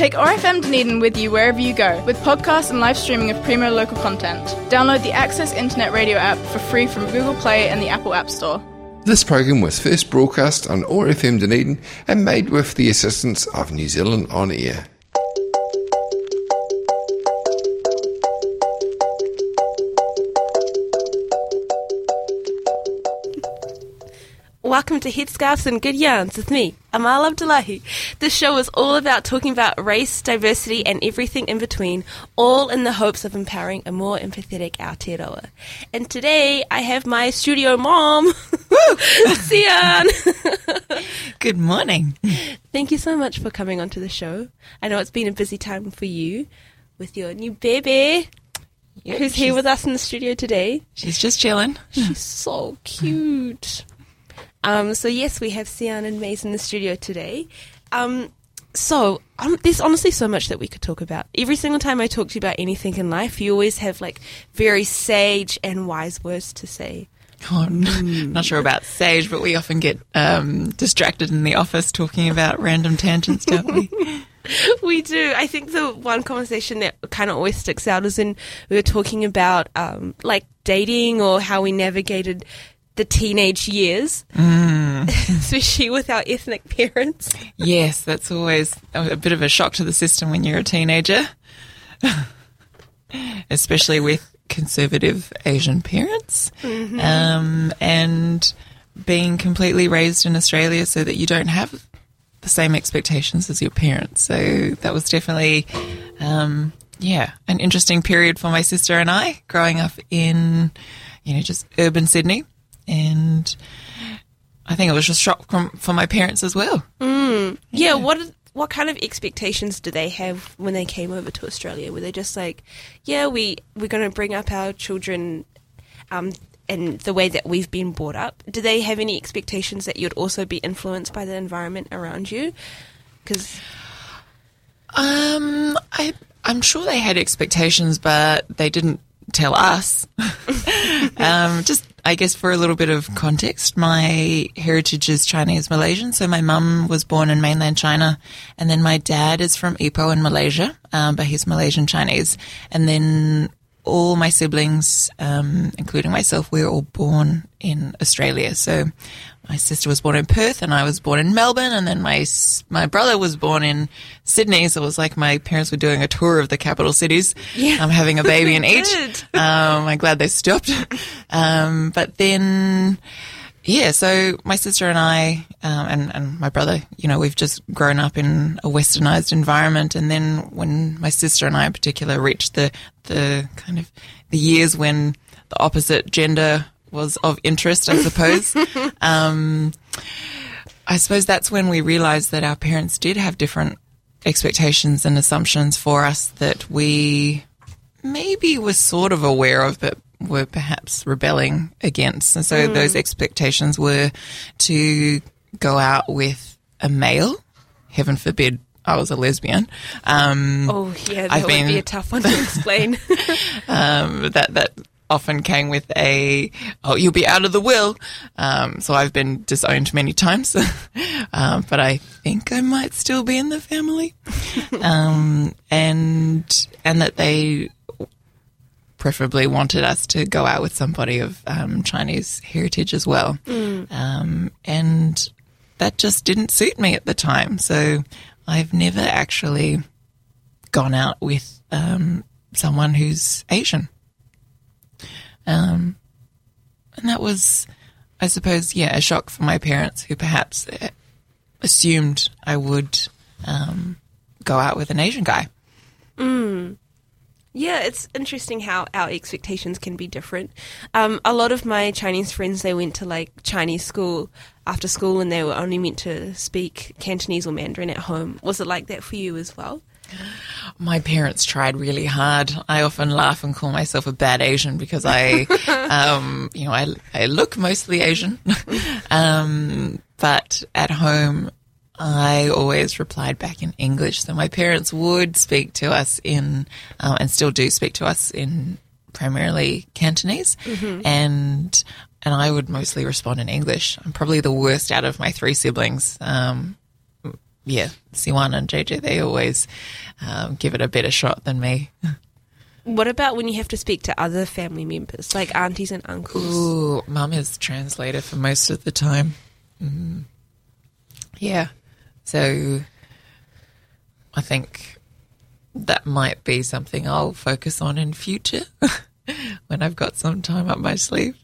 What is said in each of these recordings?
Take RFM Dunedin with you wherever you go with podcasts and live streaming of primo local content. Download the Access Internet Radio app for free from Google Play and the Apple App Store. This program was first broadcast on ORFM Dunedin and made with the assistance of New Zealand On Air. Welcome to Headscarves and Good Yarns with me, Amal Abdullahi. This show is all about talking about race, diversity, and everything in between, all in the hopes of empowering a more empathetic Aotearoa. And today I have my studio mom, Sian. Good morning. Thank you so much for coming onto the show. I know it's been a busy time for you with your new baby. who's here with us in the studio today? She's just chilling. She's so cute. Um, so yes, we have Sian and Maze in the studio today. Um, so um, there's honestly so much that we could talk about. Every single time I talk to you about anything in life, you always have like very sage and wise words to say. Oh, not sure about Sage, but we often get um, distracted in the office talking about random tangents, don't we? we do. I think the one conversation that kind of always sticks out is when we were talking about um, like dating or how we navigated the teenage years, especially with our ethnic parents. yes, that's always a, a bit of a shock to the system when you're a teenager, especially with conservative Asian parents, um, and being completely raised in Australia so that you don't have the same expectations as your parents. So that was definitely, um, yeah, an interesting period for my sister and I growing up in, you know, just urban Sydney. And I think it was just shock from, for my parents as well. Yeah, what what kind of expectations do they have when they came over to Australia? Were they just like, yeah, we we're going to bring up our children um in the way that we've been brought up? Do they have any expectations that you'd also be influenced by the environment around you? Because Um, I I'm sure they had expectations, but they didn't tell us. um, just I guess for a little bit of context, my heritage is Chinese Malaysian. So my mum was born in mainland China, and then my dad is from Ipoh in Malaysia, um, but he's Malaysian Chinese. And then all my siblings, um, including myself, we were all born in Australia. So my sister was born in Perth, and I was born in Melbourne, and then my my brother was born in Sydney. So it was like my parents were doing a tour of the capital cities. Yeah. I'm having a baby in each. Um, I'm glad they stopped. Um, but then, yeah, so my sister and I, um, and, and my brother, you know, we've just grown up in a westernized environment. And then when my sister and I in particular reached the, the kind of the years when the opposite gender was of interest, I suppose, um, I suppose that's when we realized that our parents did have different expectations and assumptions for us that we maybe were sort of aware of, but were perhaps rebelling against. And so those expectations were to go out with a male. Heaven forbid I was a lesbian. Um, oh yeah, that I've would been- be a tough one to explain. um, that that often came with a oh you'll be out of the will. Um, so I've been disowned many times, um, but I think I might still be in the family, um, and and that they preferably wanted us to go out with somebody of um, Chinese heritage as well, um, and that just didn't suit me at the time. So I've never actually gone out with um, someone who's Asian. Um, and that was, I suppose, yeah, a shock for my parents who perhaps uh, assumed I would um, go out with an Asian guy. Yeah, it's interesting how our expectations can be different. Um, a lot of my Chinese friends, they went to like Chinese school after school and they were only meant to speak Cantonese or Mandarin at home. Was it like that for you as well? My parents tried really hard. I often laugh and call myself a bad Asian because I, um, you know, I, I look mostly Asian. um, but at home, I always replied back in English. So my parents would speak to us in, uh, and still do speak to us in primarily Cantonese, and and I would mostly respond in English. I'm probably the worst out of my three siblings. Um, yeah, Siwan and JJ, they always um, give it a better shot than me. What about when you have to speak to other family members, like aunties and uncles? Ooh, mum is translator for most of the time. Mm. Yeah. So I think that might be something I'll focus on in future when I've got some time up my sleeve.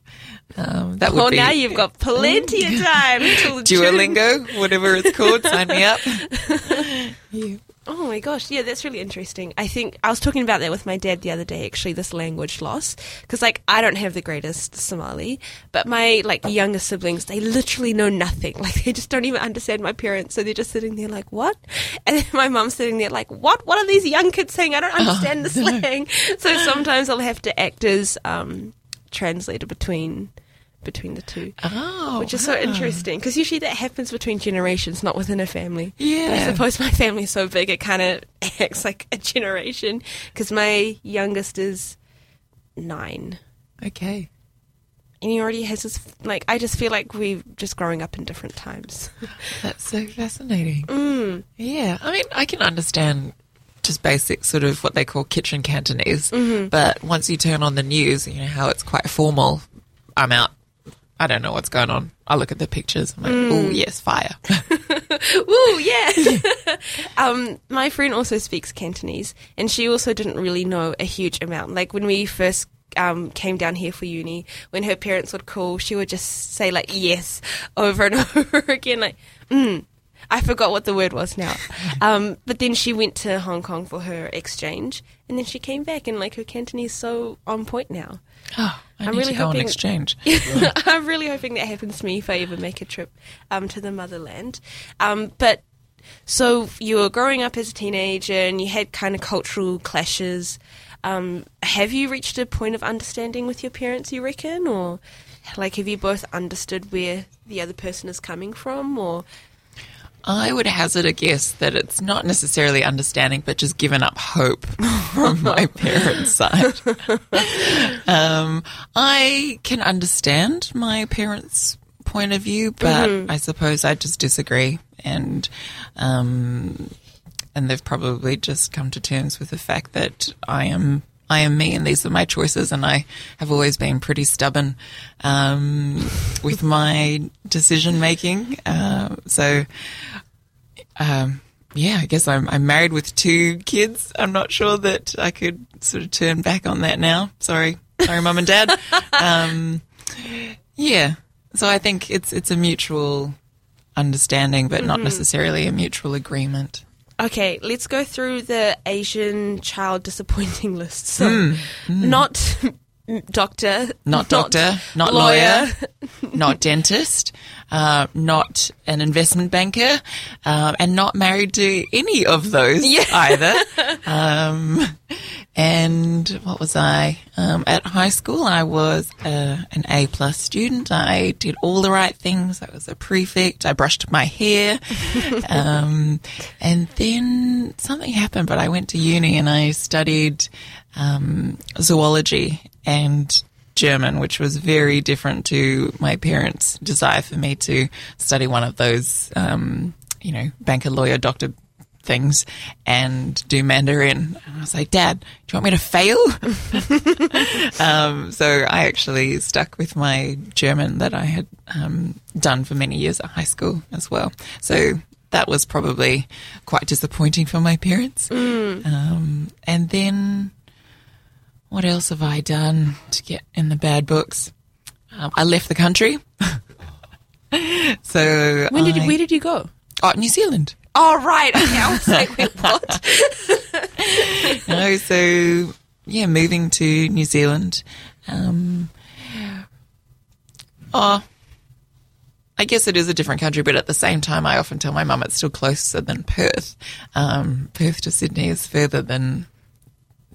Um, that would Well, be now you've got plenty of time until June. Duolingo, whatever it's called. sign me up. Yeah. Oh my gosh, yeah, that's really interesting. I think I was talking about that with my dad the other day. Actually, this language loss because like I don't have the greatest Somali, but my like younger siblings they literally know nothing. Like they just don't even understand my parents, so they're just sitting there like what? And then my mom's sitting there like what? What are these young kids saying? I don't understand the slang. So sometimes I'll have to act as um, translator between between the two. Oh, Which is so interesting because usually that happens between generations, not within a family. But I suppose my family is so big, it kind of acts like a generation because my youngest is nine. Okay. And he already has his, like, I just feel like we're just growing up in different times. That's so fascinating. Mm. Yeah, I mean, I can understand just basic sort of what they call kitchen Cantonese, Mm-hmm. but once you turn on the news, you know how it's quite formal. I'm out. I don't know what's going on. I look at the pictures. I'm like, Mm. oh yes, fire. Woo, yeah. um, my friend also speaks Cantonese, and she also didn't really know a huge amount. Like when we first um, came down here for uni, when her parents would call, she would just say like "yes" over and over again, like "mm." I forgot what the word was now. Um, but then she went to Hong Kong for her exchange, and then she came back, and like her Cantonese is so on point now. oh, I I'm need really to go on hoping- exchange. I'm really hoping that happens to me if I ever make a trip um, to the motherland. Um, but so you were growing up as a teenager and you had kind of cultural clashes. Um, have you reached a point of understanding with your parents, you reckon? Or like have you both understood where the other person is coming from? Or I would hazard a guess that it's not necessarily understanding, but just given up hope from my parents' side. um, I can understand my parents' point of view, but I suppose I just disagree, and um, and they've probably just come to terms with the fact that I am. I am me, and these are my choices, and I have always been pretty stubborn um, with my decision making. Uh, so, um, yeah, I guess I'm, I'm married with two kids. I'm not sure that I could sort of turn back on that now. Sorry, sorry, mum and dad. Um, yeah, so I think it's it's a mutual understanding, but not necessarily a mutual agreement. Okay, let's go through the Asian child disappointing list. So, not doctor, Not doctor, not lawyer, not dentist, uh, not an investment banker, uh, and not married to any of those either. Um, and what was I? Um, at high school, I was uh, an A plus student. I did all the right things. I was a prefect. I brushed my hair. um, and then something happened, but I went to uni and I studied um, zoology and German, which was very different to my parents' desire for me to study one of those, um, you know, banker, lawyer, doctor things and do Mandarin. And I was like, Dad, do you want me to fail? um, so I actually stuck with my German that I had um, done for many years at high school as well. So that was probably quite disappointing for my parents. Um, and then what else have I done to get in the bad books? Um, I left the country. so When did I- where did you go? Oh, New Zealand. Oh right, okay. I was like, wait, what? no, so yeah, moving to New Zealand. Um, oh, I guess it is a different country, but at the same time, I often tell my mum it's still closer than Perth. Um, Perth to Sydney is further than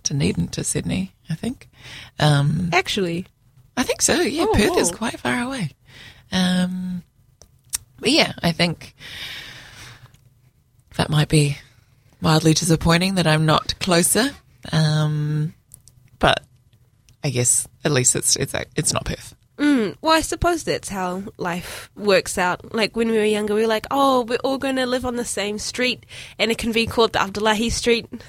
to Dunedin to Sydney, I think. Um, Actually, I think so. Yeah, Oh, Perth is quite far away. Um, but yeah, I think that might be mildly disappointing that I'm not closer. Um, but I guess at least it's it's it's not Perth. Well, I suppose that's how life works out. Like when we were younger, we were like, oh, we're all going to live on the same street, and it can be called the Abdullahi Street.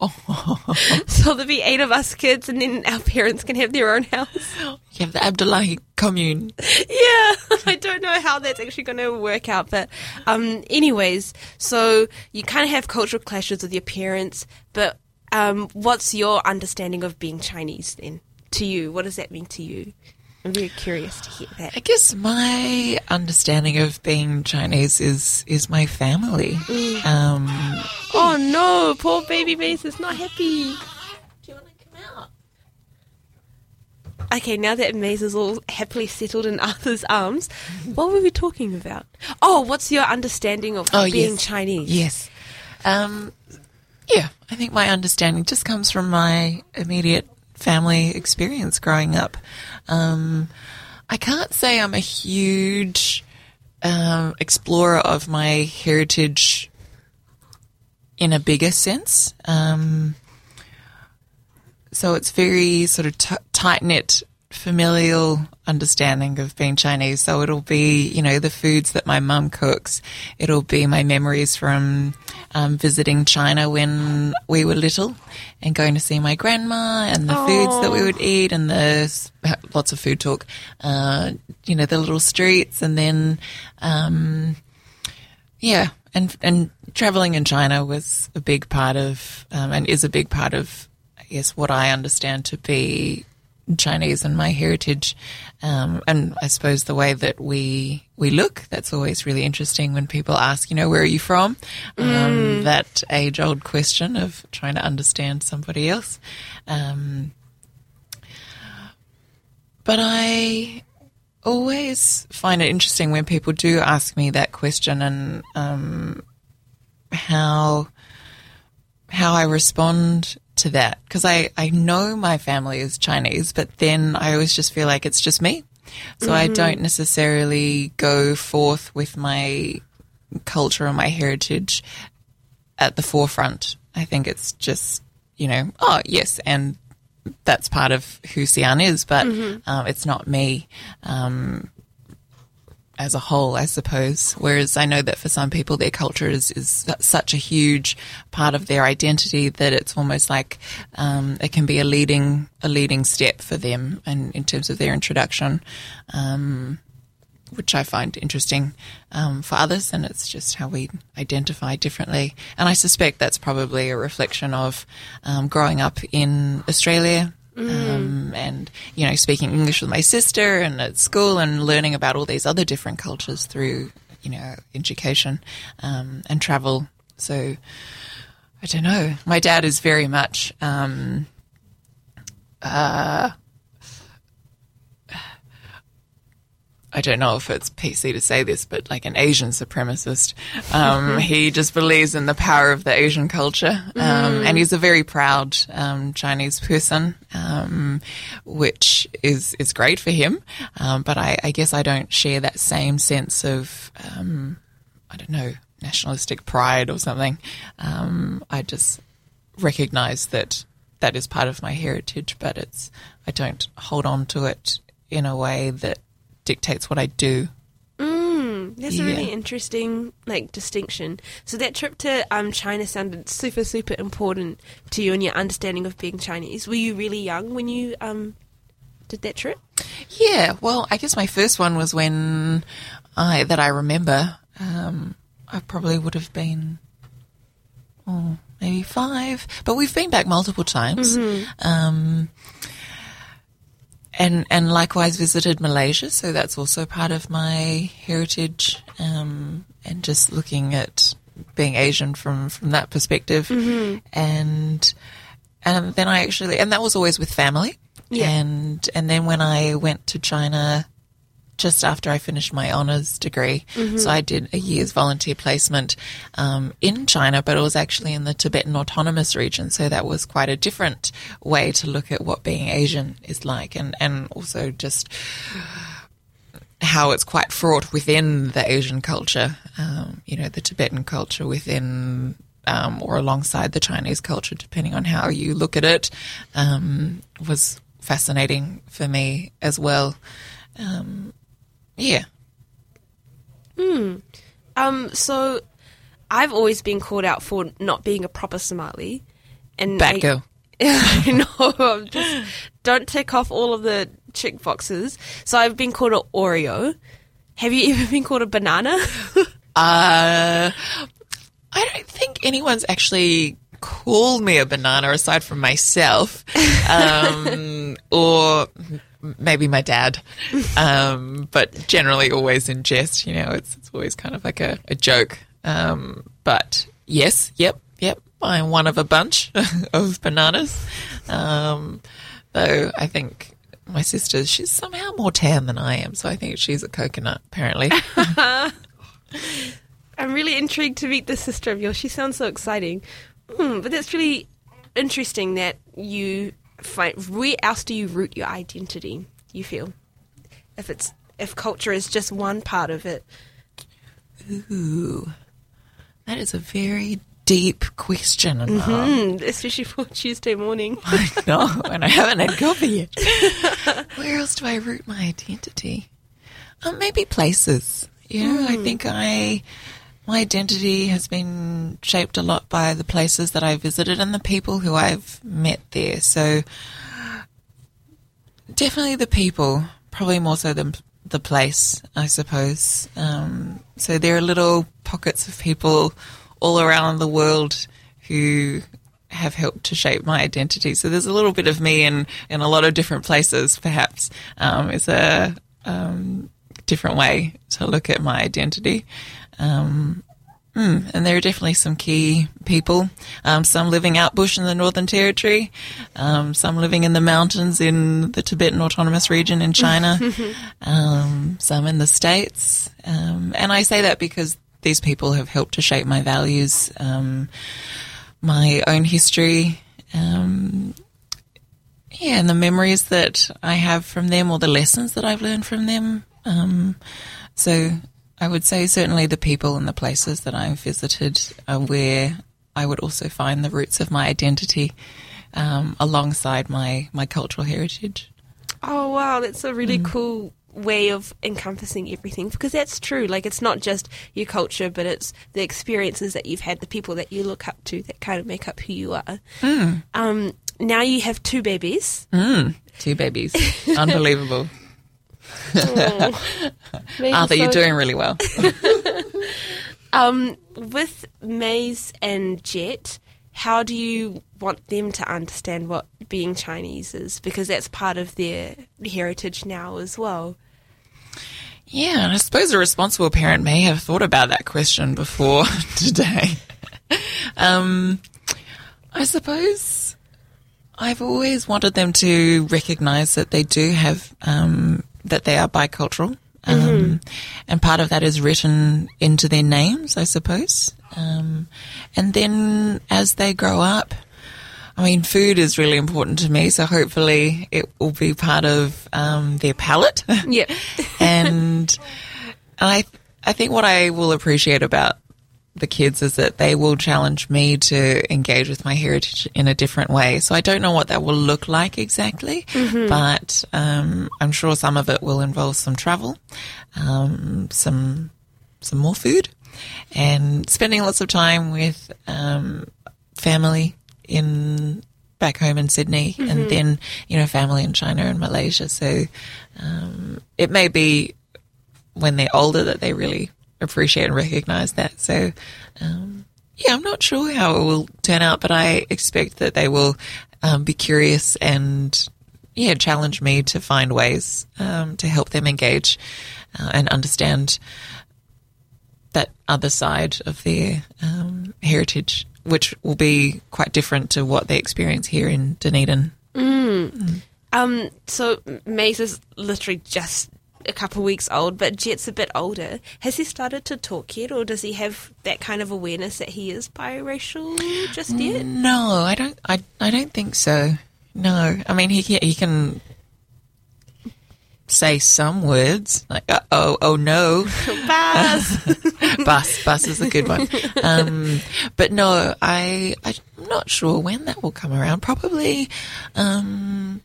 so there'll be eight of us kids, and then our parents can have their own house. You have the Abdullahi commune. Yeah, I don't know how that's actually going to work out, but um, anyways, so you kind of have cultural clashes with your parents, but um, what's your understanding of being Chinese then? To you, what does that mean to you? I'm very curious to hear that. I guess my understanding of being Chinese is is my family. Um, Oh no, poor baby Maze is not happy. do you want to come out? Okay, now that Maze is all happily settled in Arthur's arms, what were we talking about? Oh, what's your understanding of Oh, being yes. Chinese? Yes. Um, yeah, I think my understanding just comes from my immediate family experience growing up. Um, I can't say I'm a huge um, explorer of my heritage in a bigger sense. Um, so it's very sort of t- tight knit familial understanding of being Chinese. So it'll be, you know, the foods that my mum cooks. It'll be my memories from um, visiting China when we were little and going to see my grandma and the foods that we would eat and the lots of food talk, uh, you know, the little streets and then, um, yeah, and and traveling in China was a big part of, um, and is a big part of, I guess, what I understand to be Chinese and my heritage, um, and I suppose the way that we we look. That's always really interesting when people ask, you know, where are you from? Um, that age old question of trying to understand somebody else. Um, but I always find it interesting when people do ask me that question and um, how how I respond to that because I, I know my family is Chinese, but then I always just feel like it's just me. So I don't necessarily go forth with my culture and my heritage at the forefront. I think it's just, you know, oh, yes, and that's part of who Sian is, but um, it's not me um, as a whole, I suppose. Whereas I know that for some people, their culture is, is such a huge part of their identity that it's almost like um, it can be a leading a leading step for them, and in terms of their introduction. Um, which I find interesting um, for others, and it's just how we identify differently. And I suspect that's probably a reflection of um, growing up in Australia. Um, and you know, speaking English with my sister, and at school, and learning about all these other different cultures through you know education um, and travel. So I don't know. My dad is very much um, I don't know if it's PC to say this, but like an Asian supremacist. Um, he just believes in the power of the Asian culture. Um, and he's a very proud, um, Chinese person, um, which is, is great for him. Um, but I, I guess I don't share that same sense of, um, I don't know, nationalistic pride or something. Um, I just recognize that that is part of my heritage, but it's, I don't hold on to it in a way that dictates what I do. Mm, that's a really interesting like distinction. So that trip to um, China sounded super super important to you and your understanding of being Chinese. Were you really young when you um, did that trip? Yeah, well, I guess my first one was when I that I remember. Um, I probably would have been, oh, maybe five, but we've been back multiple times. Um, and and likewise visited Malaysia, so that's also part of my heritage. Um, and just looking at being Asian from from that perspective, and and then I actually and that was always with family. Yeah. And and then when I went to China just after I finished my honors degree, so I did a year's volunteer placement um, in China, but it was actually in the Tibetan Autonomous Region. So that was quite a different way to look at what being Asian is like, and and also just how it's quite fraught within the Asian culture, um, you know, the Tibetan culture within um, or alongside the Chinese culture, depending on how you look at it, um, was fascinating for me as well. Um, yeah. Hmm. Um, so I've always been called out for not being a proper Somali. And Bad I- girl. I know. I'm Just don't tick off all of the chick boxes. So I've been called an Oreo. Have you ever been called a banana? Uh, I don't think anyone's actually called me a banana aside from myself, um, or maybe my dad. Um, but generally, always in jest. You know, it's it's always kind of like a, a joke. Um, but yes, yep, yep. I'm one of a bunch of bananas. Um, though I think my sister, she's somehow more tan than I am, so I think she's a coconut. Apparently. I'm really intrigued to meet this sister of yours. She sounds so exciting. Hmm, but that's really interesting that you find. Where else do you root your identity? You feel if it's if culture is just one part of it. Ooh, that is a very deep question. And Hmm, especially for Tuesday morning. I know, and I haven't had coffee yet. Where else do I root my identity? Um, maybe places. You know, I think I my identity has been shaped a lot by the places that I visited and the people who I've met there. So definitely the people, probably more so than the place, I suppose. Um, so there are little pockets of people all around the world who have helped to shape my identity. So there's a little bit of me in, in a lot of different places, perhaps. Um, it's a um, different way to look at my identity. Um, Mm, and there are definitely some key people. Um, some living out bush in the Northern Territory, um, some living in the mountains in the Tibetan Autonomous Region in China, um, some in the States. Um, and I say that because these people have helped to shape my values, um, my own history, um, yeah, and the memories that I have from them or the lessons that I've learned from them. Um, so I would say certainly the people and the places that I've visited are where I would also find the roots of my identity um, alongside my, my cultural heritage. Oh wow, that's a really cool way of encompassing everything because that's true. Like it's not just your culture, but it's the experiences that you've had, the people that you look up to that kind of make up who you are. Um, now you have two babies. Mm, two babies. Unbelievable. Maybe Arthur, you're so- doing really well. Um, with Maze and Jet, how do you want them to understand what being Chinese is? Because that's part of their heritage now as well. Yeah, and I suppose a responsible parent may have thought about that question before today. um, I suppose I've always wanted them to recognise that they do have um, that they are bicultural, um, and part of that is written into their names, I suppose. Um, and then as they grow up, I mean, food is really important to me, so hopefully it will be part of um, their palate. Yeah. and I I think what I will appreciate about the kids is that they will challenge me to engage with my heritage in a different way. So I don't know what that will look like exactly, but um, I'm sure some of it will involve some travel, um, some some more food, and spending lots of time with um, family in back home in Sydney, and then you know family in China and Malaysia. So um, it may be when they're older that they really appreciate and recognize that. So, um, yeah, I'm not sure how it will turn out, but I expect that they will um, be curious and, yeah, challenge me to find ways um, to help them engage uh, and understand that other side of their um, heritage, which will be quite different to what they experience here in Dunedin. Um, so Maze is literally just a couple of weeks old, but Jet's a bit older. Has he started to talk yet, or does he have that kind of awareness that he is biracial just yet? No, I don't. I I don't think so. No, I mean he can, he can say some words like uh, oh oh no Buzz. bus bus is a good one. Um, but no, I I'm not sure when that will come around. Probably um,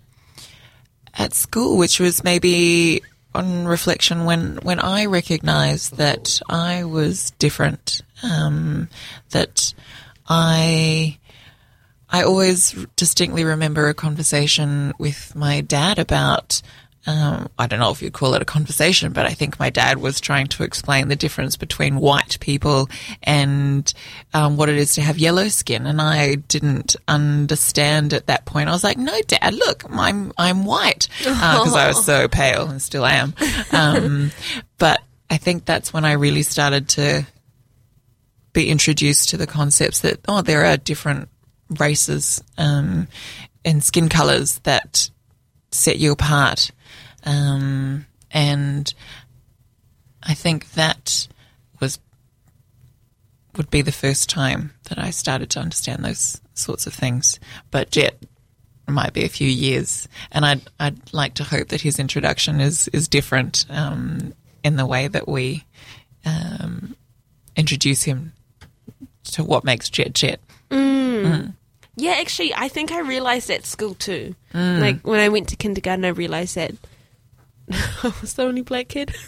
at school, which was maybe on reflection, when when I recognised that I was different, um, that I I always distinctly remember a conversation with my dad about. Um, I don't know if you'd call it a conversation, but I think my dad was trying to explain the difference between white people and um, what it is to have yellow skin, and I didn't understand at that point. I was like, "No, Dad, look, I'm I'm white," because I was so pale and still am. Um, but I think that's when I really started to be introduced to the concepts that oh, there are different races um, and skin colors that set you apart, um, and I think that was would be the first time that I started to understand those sorts of things. But yet, it might be a few years, and I'd I'd like to hope that his introduction is is different um, in the way that we um, introduce him to what makes Jet Jet. Yeah, actually, I think I realized at school too. Like when I went to kindergarten, I realized that I was the only black kid.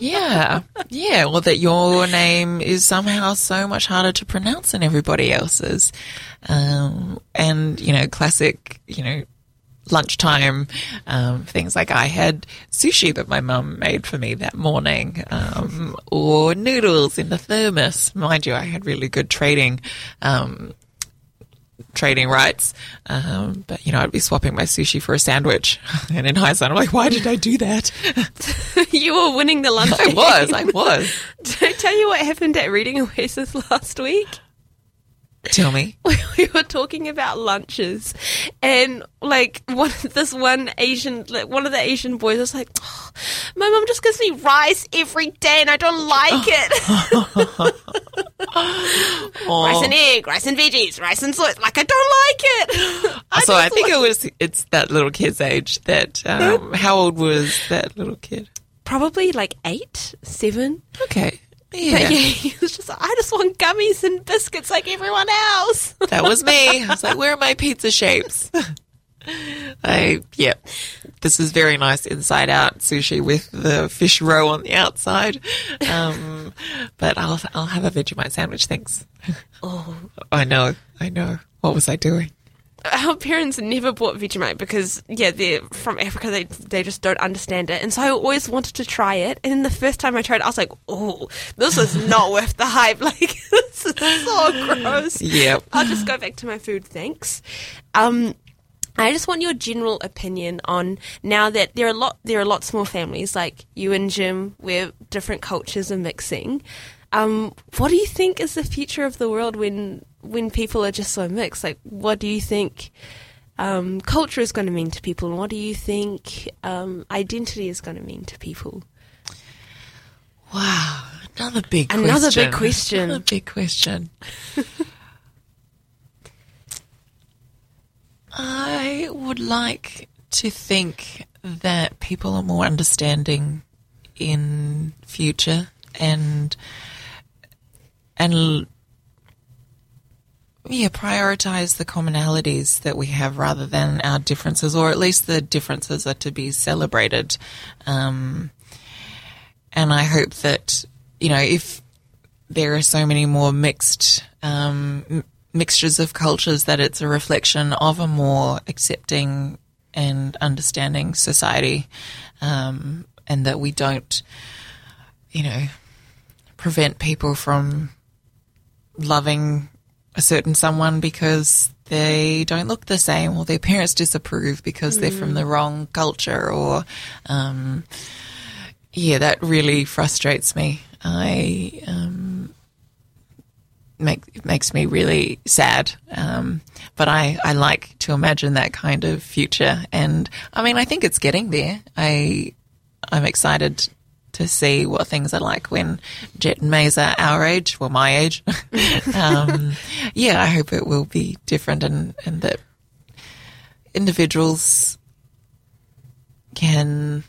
Yeah, yeah. Well, that your name is somehow so much harder to pronounce than everybody else's, um, and you know, classic, you know, lunchtime um, things like I had sushi that my mum made for me that morning, um, or noodles in the thermos. Mind you, I had really good trading. Um, trading rights. Um, but, you know, I'd be swapping my sushi for a sandwich. And in hindsight, I'm like, why did I do that? you were winning the lunch. I was, I was. Did I tell you what happened at Reading Oasis last week? Tell me. we were talking about lunches, and like one this one Asian, like one of the Asian boys was like, "Oh, "My mom just gives me rice every day, and I don't like it. rice and egg, rice and veggies, rice and soy. Like I don't like it." I so I think like- it was, it's that little kid's age that, um, how old was that little kid? probably like eight, seven. Okay. But Yeah. yeah, he was just. like, I just want gummies and biscuits like everyone else. That was me. I was like, where are my pizza shapes? I, yeah. This is very nice inside out sushi with the fish roe on the outside. Um, but I'll, I'll have a Vegemite sandwich. Thanks. Oh. I know. I know. What was I doing? our parents never bought Vegemite because yeah, they're from Africa. They they just don't understand it, and so I always wanted to try it. And then the first time I tried, it, I was like, "Oh, this is not worth the hype. Like this is so gross." Yep. I'll just go back to my food, thanks. Um, I just want your general opinion on now that there are a lot there are lots more families like you and Jim where different cultures are mixing. Um, what do you think is the future of the world when when people are just so mixed? Like, what do you think um, culture is going to mean to people, and what do you think um, identity is going to mean to people? Wow. Another big question. Another big question. Another big question. I would like to think that people are more understanding in future and and yeah, prioritize the commonalities that we have rather than our differences, or at least the differences are to be celebrated. Um, and I hope that you know if there are so many more mixed um, mixtures of cultures that it's a reflection of a more accepting and understanding society, um, and that we don't, you know, prevent people from loving a certain someone because they don't look the same or their parents disapprove because they're from the wrong culture or um, yeah, that really frustrates me. I um, make it makes me really sad. Um, but I, I like to imagine that kind of future, and I mean, I think it's getting there. I I'm excited to see what things are like when Jet and Maze are our age, well, my age. um, yeah, I hope it will be different, and and that individuals can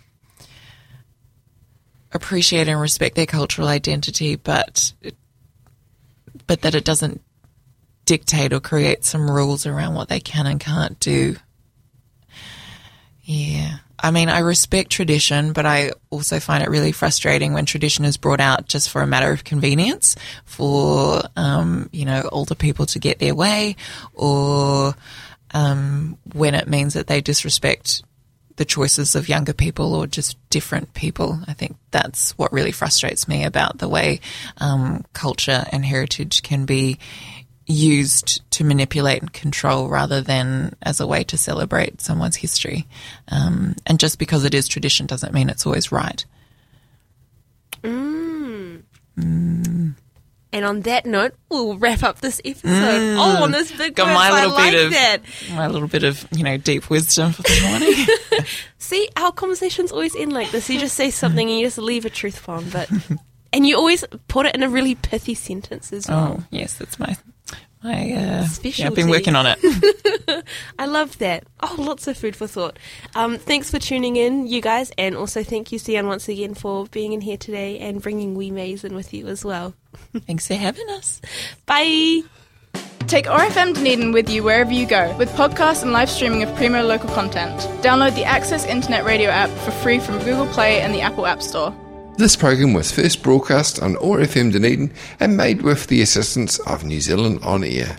appreciate and respect their cultural identity, but but that it doesn't dictate or create some rules around what they can and can't do. Yeah, I mean, I respect tradition, but I also find it really frustrating when tradition is brought out just for a matter of convenience for, um, you know, older people to get their way or um, when it means that they disrespect the choices of younger people or just different people. I think that's what really frustrates me about the way um, culture and heritage can be used to manipulate and control rather than as a way to celebrate someone's history. Um, and just because it is tradition doesn't mean it's always right. And on that note, we'll wrap up this episode. Oh, on this big Got my I little like bit of that. my little bit of you know deep wisdom for the morning. See, our conversations always end like this. You just say something and you just leave a truth bomb, but and you always put it in a really pithy sentence as well. oh yes, that's my my. Uh, yeah, I've been working on it. I love that. Oh, lots of food for thought. Um, thanks for tuning in, you guys, and also thank you, Sian, once again for being in here today and bringing wee Maze in with you as well. Thanks for having us. Bye. Take ORFM Dunedin with you wherever you go with podcasts and live streaming of Primo local content. Download the Access Internet Radio app for free from Google Play and the Apple App Store. This program was first broadcast on ORFM Dunedin and made with the assistance of New Zealand On Air.